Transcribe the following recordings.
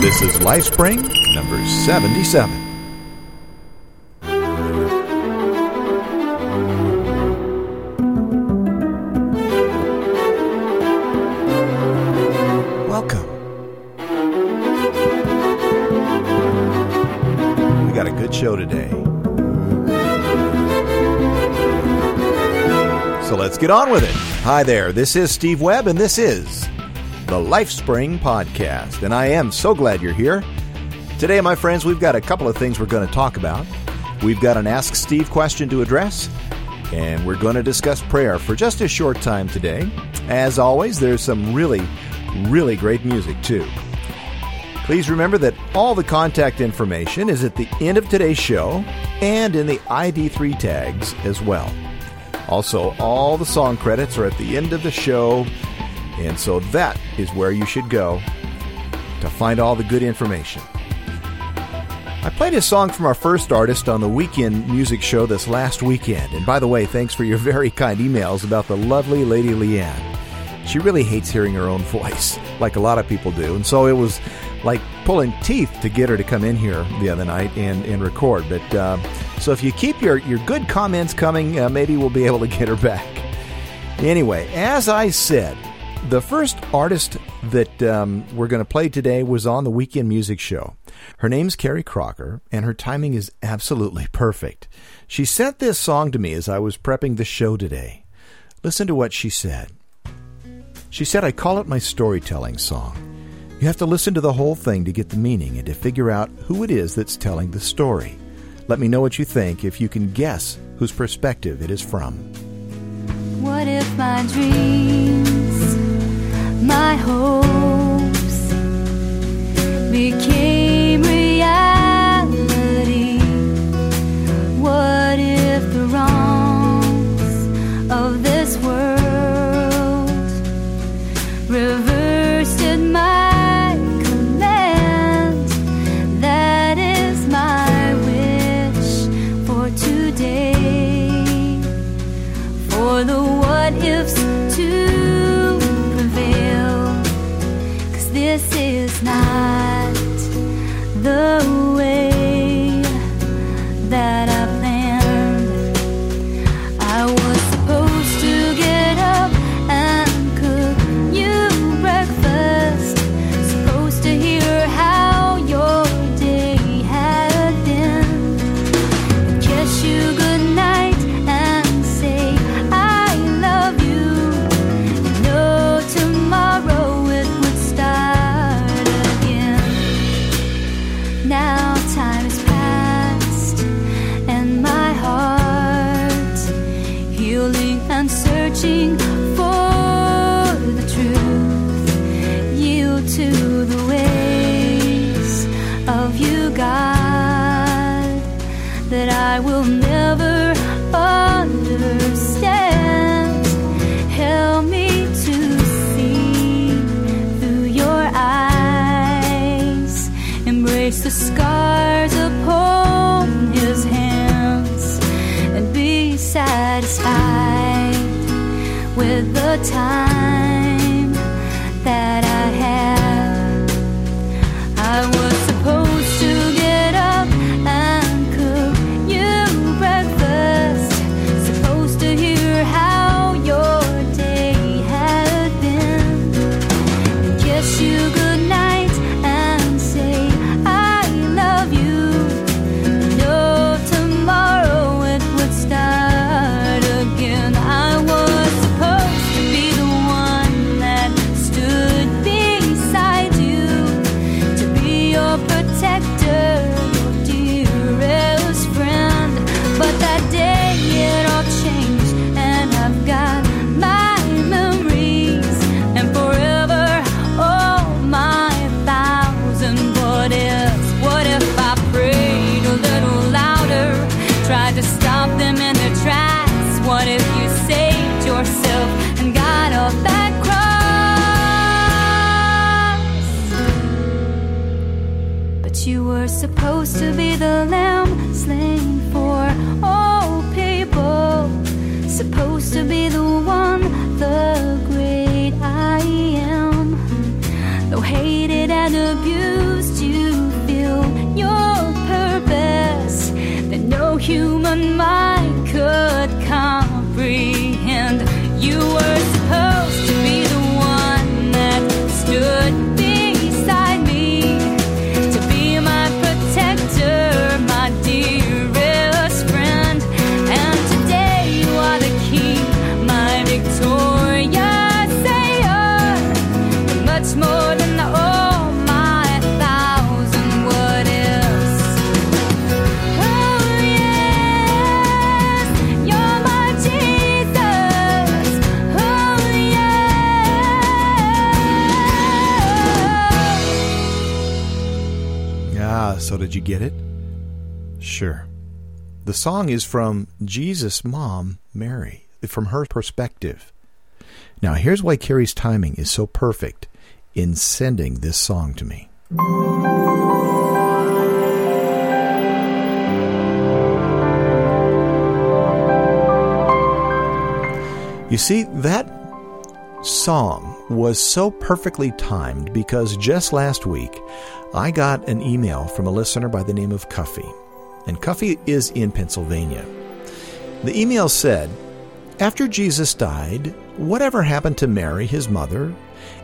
This is LifeSpring number 77. Welcome. We got a good show today. So let's get on with it. Hi there, this is Steve Webb, and this is the LifeSpring Podcast. And I am so glad you're here. Today, my friends, we've got a couple of things we're going to talk about. We've got an Ask Steve question to address, and we're going to discuss prayer for just a short time today. As always, there's some really, really great music, too. Please remember that all the contact information is at the end of today's show and in the ID3 tags as well. Also, all the song credits are at the end of the show, and so that is where you should go to find all the good information. I played a song from our first artist on the weekend music show this last weekend. And by the way, thanks for your very kind emails about the lovely Lady Leanne. She really hates hearing her own voice, like a lot of people do. And so it was like pulling teeth to get her to come in here the other night and, and record. But uh, so if you keep your, your good comments coming, uh, maybe we'll be able to get her back. Anyway, as I said, the first artist that um, we're going to play today was on the Weekend Music Show. Her name's Carrie Crocker, and her timing is absolutely perfect. She sent this song to me as I was prepping the show today. Listen to what she said. She said, I call it my storytelling song. You have to listen to the whole thing to get the meaning and to figure out who it is that's telling the story. Let me know what you think if you can guess whose perspective it is from. What if my dreams, my hopes. Became searching time supposed to The song is from Jesus' mom, Mary, from her perspective. Now, here's why Carrie's timing is so perfect in sending this song to me. You see, that song was so perfectly timed because just last week I got an email from a listener by the name of Cuffy. And Cuffy is in Pennsylvania. The email said, After Jesus died, whatever happened to Mary, his mother?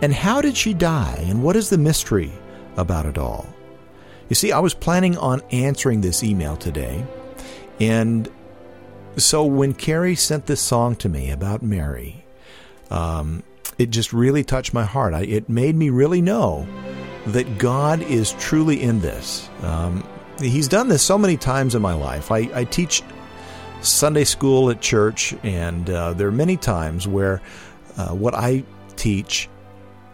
And how did she die? And what is the mystery about it all? You see, I was planning on answering this email today. And so when Carrie sent this song to me about Mary, um, it just really touched my heart. I, it made me really know that God is truly in this. Um, he's done this so many times in my life. I, I teach Sunday school at church, and uh, there are many times where uh, what I teach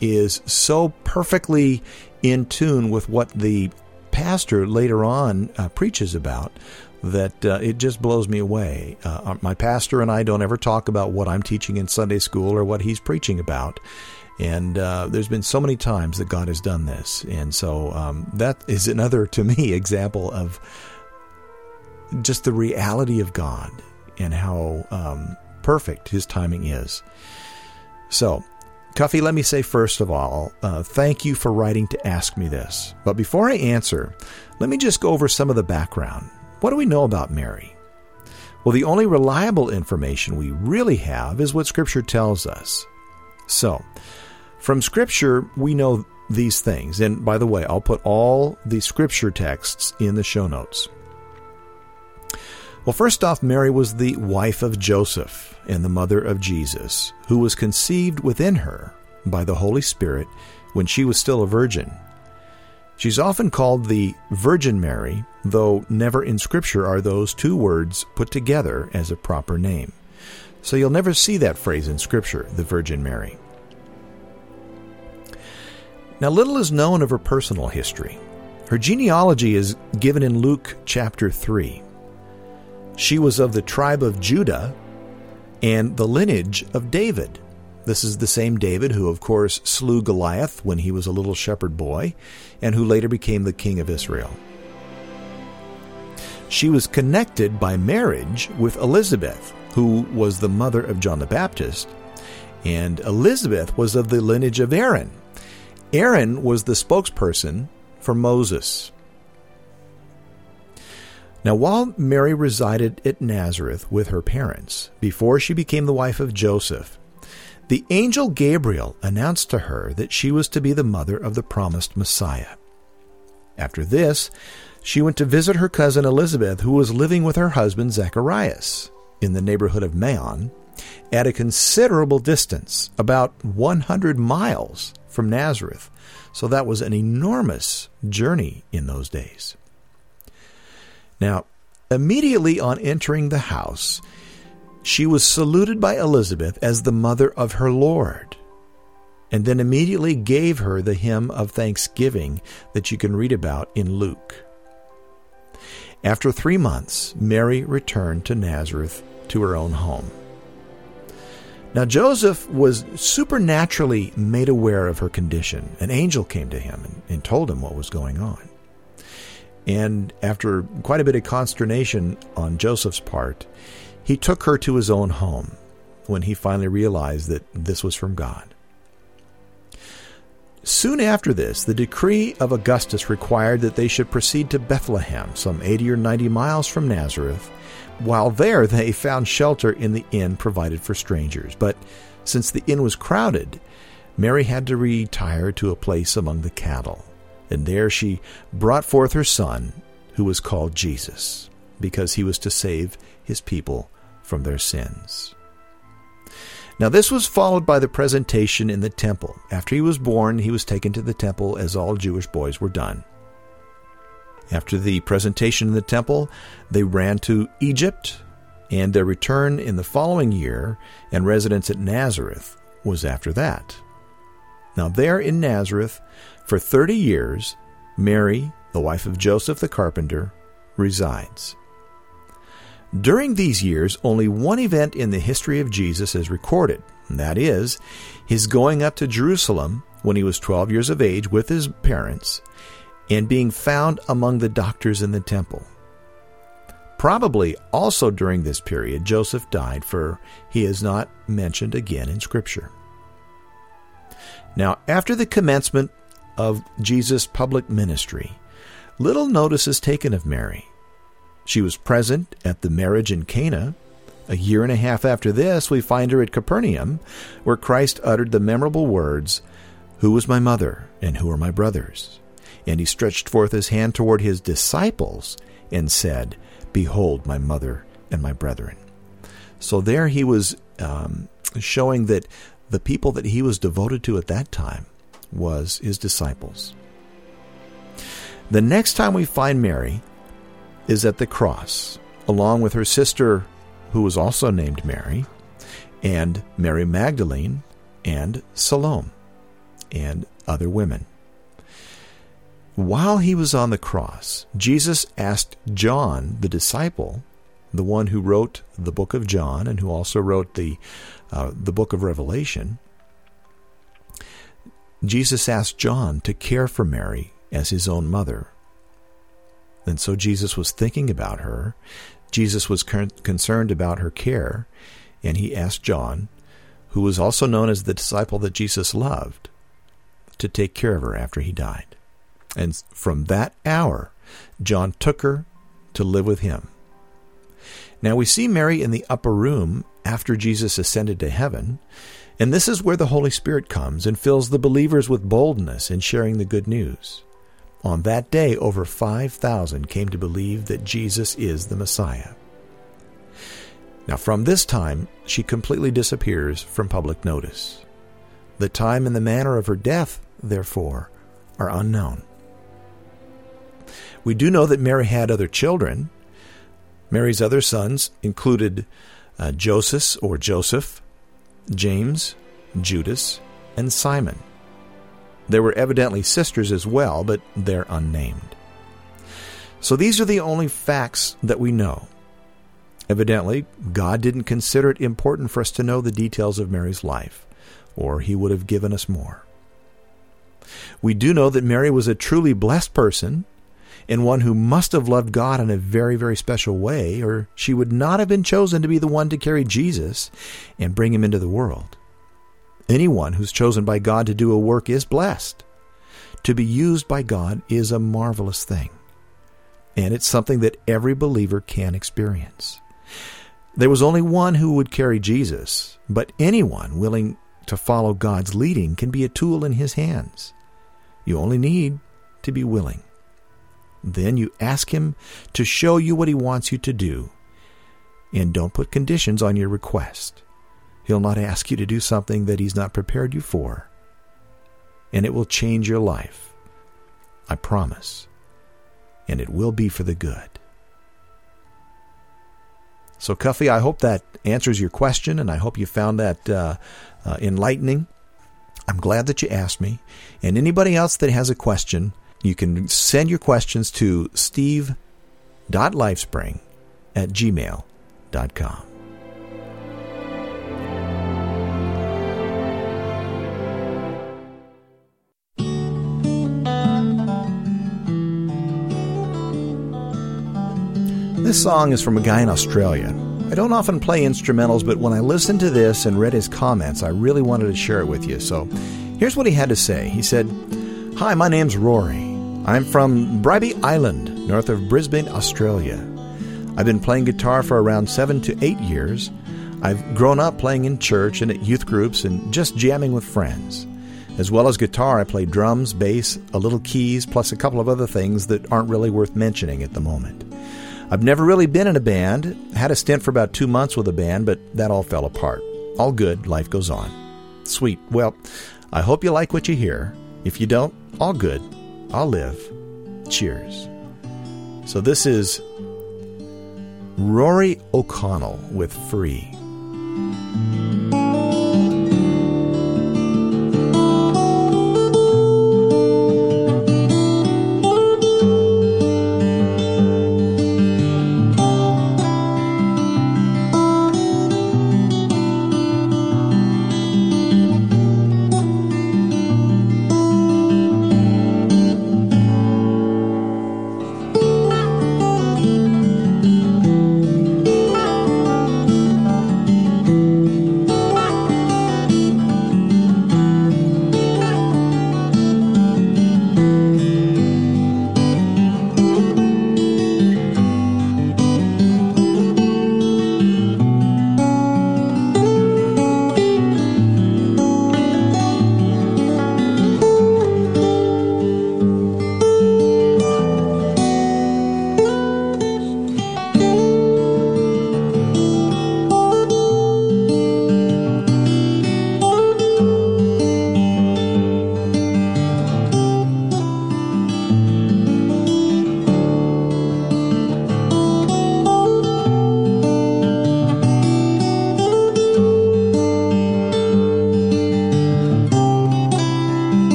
is so perfectly in tune with what the pastor later on uh, preaches about that uh, it just blows me away. Uh, my pastor and I don't ever talk about what I'm teaching in Sunday school or what he's preaching about. And uh, there's been so many times that God has done this. And so um, that is another, to me, example of just the reality of God and how um, perfect his timing is. So, Cuffy, let me say first of all, uh, thank you for writing to ask me this. But before I answer, let me just go over some of the background. What do we know about Mary? Well, the only reliable information we really have is what Scripture tells us. So, from Scripture, we know these things. And by the way, I'll put all the Scripture texts in the show notes. Well, first off, Mary was the wife of Joseph and the mother of Jesus, who was conceived within her by the Holy Spirit when she was still a virgin. She's often called the Virgin Mary, though never in Scripture are those two words put together as a proper name. So you'll never see that phrase in Scripture, the Virgin Mary. Now, little is known of her personal history. Her genealogy is given in Luke chapter 3. She was of the tribe of Judah and the lineage of David. This is the same David who, of course, slew Goliath when he was a little shepherd boy and who later became the king of Israel. She was connected by marriage with Elizabeth, who was the mother of John the Baptist, and Elizabeth was of the lineage of Aaron. Aaron was the spokesperson for Moses. Now, while Mary resided at Nazareth with her parents, before she became the wife of Joseph, the angel Gabriel announced to her that she was to be the mother of the promised Messiah. After this, she went to visit her cousin Elizabeth, who was living with her husband Zacharias in the neighborhood of Maon, at a considerable distance, about 100 miles from Nazareth. So that was an enormous journey in those days. Now, immediately on entering the house, she was saluted by Elizabeth as the mother of her Lord, and then immediately gave her the hymn of thanksgiving that you can read about in Luke. After three months, Mary returned to Nazareth to her own home. Now, Joseph was supernaturally made aware of her condition. An angel came to him and, and told him what was going on. And after quite a bit of consternation on Joseph's part, he took her to his own home when he finally realized that this was from God. Soon after this, the decree of Augustus required that they should proceed to Bethlehem, some 80 or 90 miles from Nazareth. While there, they found shelter in the inn provided for strangers. But since the inn was crowded, Mary had to retire to a place among the cattle. And there she brought forth her son, who was called Jesus, because he was to save his people from their sins. Now, this was followed by the presentation in the temple. After he was born, he was taken to the temple as all Jewish boys were done. After the presentation in the temple, they ran to Egypt, and their return in the following year and residence at Nazareth was after that. Now, there in Nazareth, for 30 years, Mary, the wife of Joseph the carpenter, resides. During these years, only one event in the history of Jesus is recorded, and that is his going up to Jerusalem when he was 12 years of age with his parents and being found among the doctors in the temple. Probably also during this period, Joseph died, for he is not mentioned again in Scripture. Now, after the commencement of Jesus' public ministry, little notice is taken of Mary. She was present at the marriage in Cana. A year and a half after this, we find her at Capernaum, where Christ uttered the memorable words, Who was my mother, and who are my brothers? And he stretched forth his hand toward his disciples and said, Behold my mother and my brethren. So there he was um, showing that the people that he was devoted to at that time was his disciples. The next time we find Mary, is at the cross, along with her sister, who was also named Mary, and Mary Magdalene, and Salome, and other women. While he was on the cross, Jesus asked John, the disciple, the one who wrote the book of John and who also wrote the, uh, the book of Revelation, Jesus asked John to care for Mary as his own mother and so Jesus was thinking about her. Jesus was concerned about her care, and he asked John, who was also known as the disciple that Jesus loved, to take care of her after he died. And from that hour, John took her to live with him. Now we see Mary in the upper room after Jesus ascended to heaven, and this is where the Holy Spirit comes and fills the believers with boldness in sharing the good news. On that day, over 5,000 came to believe that Jesus is the Messiah. Now, from this time, she completely disappears from public notice. The time and the manner of her death, therefore, are unknown. We do know that Mary had other children. Mary's other sons included uh, Joseph or Joseph, James, Judas, and Simon. There were evidently sisters as well, but they're unnamed. So these are the only facts that we know. Evidently, God didn't consider it important for us to know the details of Mary's life, or he would have given us more. We do know that Mary was a truly blessed person and one who must have loved God in a very, very special way, or she would not have been chosen to be the one to carry Jesus and bring him into the world. Anyone who's chosen by God to do a work is blessed. To be used by God is a marvelous thing, and it's something that every believer can experience. There was only one who would carry Jesus, but anyone willing to follow God's leading can be a tool in His hands. You only need to be willing. Then you ask Him to show you what He wants you to do, and don't put conditions on your request. He'll not ask you to do something that He's not prepared you for. And it will change your life. I promise. And it will be for the good. So, Cuffy, I hope that answers your question, and I hope you found that uh, uh, enlightening. I'm glad that you asked me. And anybody else that has a question, you can send your questions to steve.lifespring at gmail.com. This song is from a guy in Australia. I don't often play instrumentals, but when I listened to this and read his comments, I really wanted to share it with you. So Here's what he had to say. He said, Hi, my name's Rory. I'm from Bribie Island, north of Brisbane, Australia. I've been playing guitar for around seven to eight years. I've grown up playing in church and at youth groups and just jamming with friends. As well as guitar, I play drums, bass, a little keys, plus a couple of other things that aren't really worth mentioning at the moment. I've never really been in a band, had a stint for about two months with a band, but that all fell apart. All good, life goes on. Sweet. Well, I hope you like what you hear. If you don't, all good. I'll live. Cheers. So this is Rory O'Connell with Free.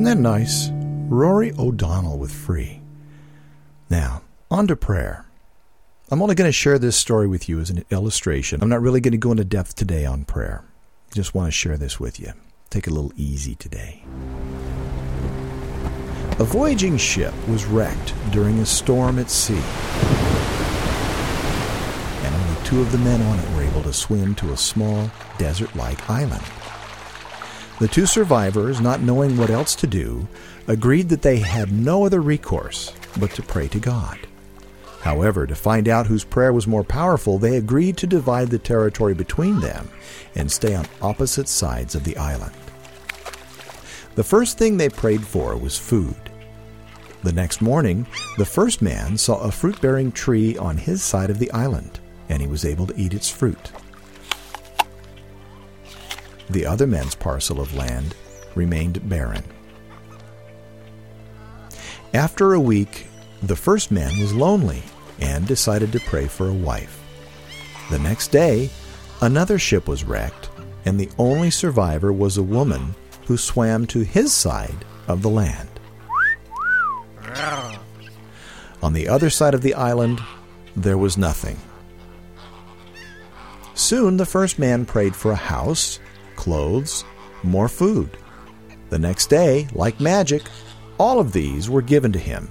Nice. Rory O'Donnell with Free. Now, on to prayer. I'm only going to share this story with you as an illustration. I'm not really going to go into depth today on prayer. I just want to share this with you. Take it a little easy today. A voyaging ship was wrecked during a storm at sea. And only two of the men on it were able to swim to a small, desert like island. The two survivors, not knowing what else to do, agreed that they had no other recourse but to pray to God. However, to find out whose prayer was more powerful, they agreed to divide the territory between them and stay on opposite sides of the island. The first thing they prayed for was food. The next morning, the first man saw a fruit bearing tree on his side of the island, and he was able to eat its fruit. The other men's parcel of land remained barren. After a week, the first man was lonely and decided to pray for a wife. The next day, another ship was wrecked, and the only survivor was a woman who swam to his side of the land. On the other side of the island, there was nothing. Soon the first man prayed for a house, clothes, more food. The next day, like magic, all of these were given to him.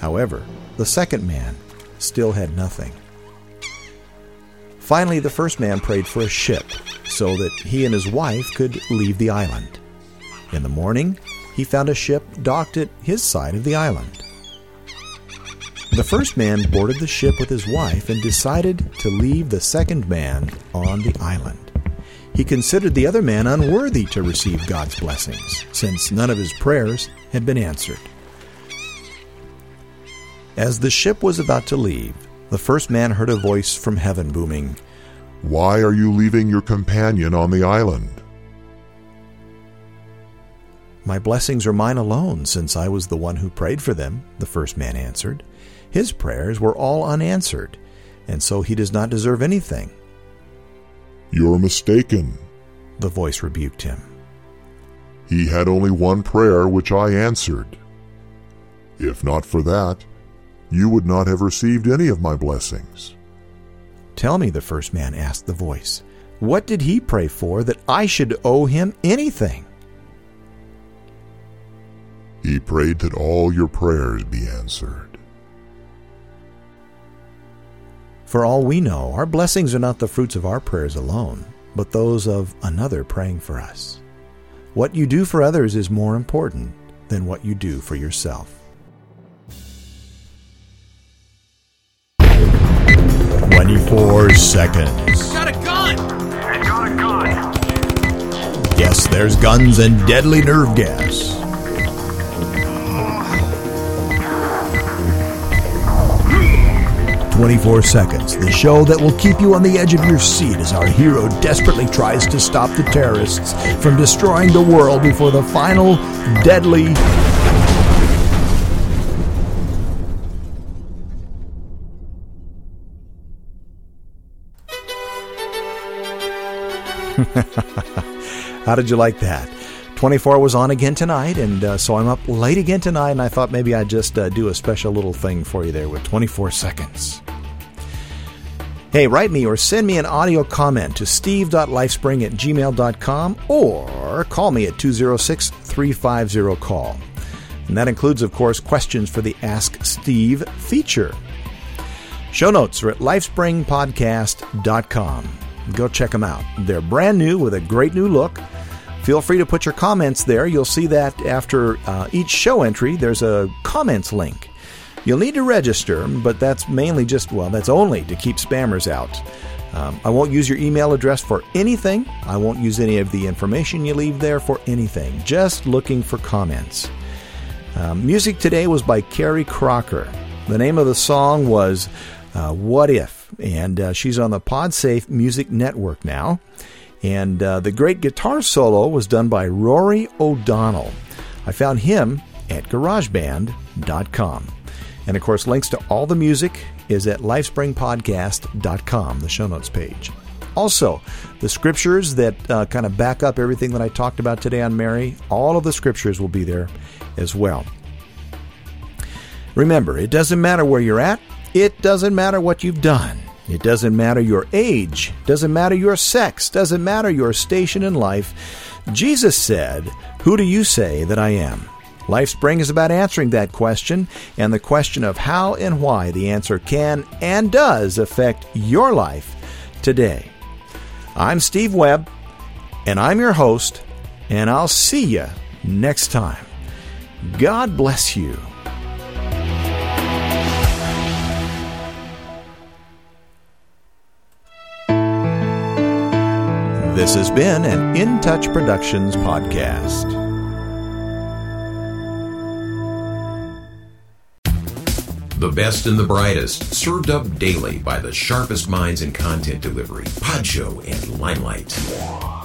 However, the second man still had nothing. Finally, the first man prayed for a ship so that he and his wife could leave the island. In the morning, he found a ship docked at his side of the island. The first man boarded the ship with his wife and decided to leave the second man on the island. He considered the other man unworthy to receive God's blessings, since none of his prayers had been answered. As the ship was about to leave, the first man heard a voice from heaven booming, Why are you leaving your companion on the island? My blessings are mine alone, since I was the one who prayed for them, the first man answered. His prayers were all unanswered, and so he does not deserve anything. You're mistaken. The voice rebuked him. He had only one prayer which I answered. If not for that, you would not have received any of my blessings. Tell me, the first man asked the voice, what did he pray for that I should owe him anything? He prayed that all your prayers be answered. For all we know, our blessings are not the fruits of our prayers alone, but those of another praying for us. What you do for others is more important than what you do for yourself. Twenty-four seconds. Got a gun! got a gun. Yes, there's guns and deadly nerve gas. Twenty-four seconds. The show that will keep you on the edge of your seat as our hero desperately tries to stop the terrorists from destroying the world before the final deadly How did you like that? 24 was on again tonight, and uh, so I'm up late again tonight, and I thought maybe I'd just uh, do a special little thing for you there with 24 seconds. Hey, write me or send me an audio comment to steve.lifespring at gmail.com or call me at 206 350 call. And that includes, of course, questions for the Ask Steve feature. Show notes are at lifespringpodcast.com. Go check them out. They're brand new with a great new look. Feel free to put your comments there. You'll see that after uh, each show entry, there's a comments link. You'll need to register, but that's mainly just, well, that's only to keep spammers out. Um, I won't use your email address for anything. I won't use any of the information you leave there for anything. Just looking for comments. Um, music today was by Carrie Crocker. The name of the song was uh, What If? And uh, she's on the PodSafe Music Network now. And uh, the great guitar solo was done by Rory O'Donnell. I found him at GarageBand.com. And of course, links to all the music is at lifespringpodcast.com, the show notes page. Also, the scriptures that uh, kind of back up everything that I talked about today on Mary, all of the scriptures will be there as well. Remember, it doesn't matter where you're at, it doesn't matter what you've done. It doesn't matter your age, doesn't matter your sex, doesn't matter your station in life. Jesus said, Who do you say that I am? LifeSpring is about answering that question and the question of how and why the answer can and does affect your life today. I'm Steve Webb, and I'm your host, and I'll see you next time. God bless you. This has been an In Touch Productions podcast. The best and the brightest, served up daily by the sharpest minds in content delivery, Podshow and Limelight.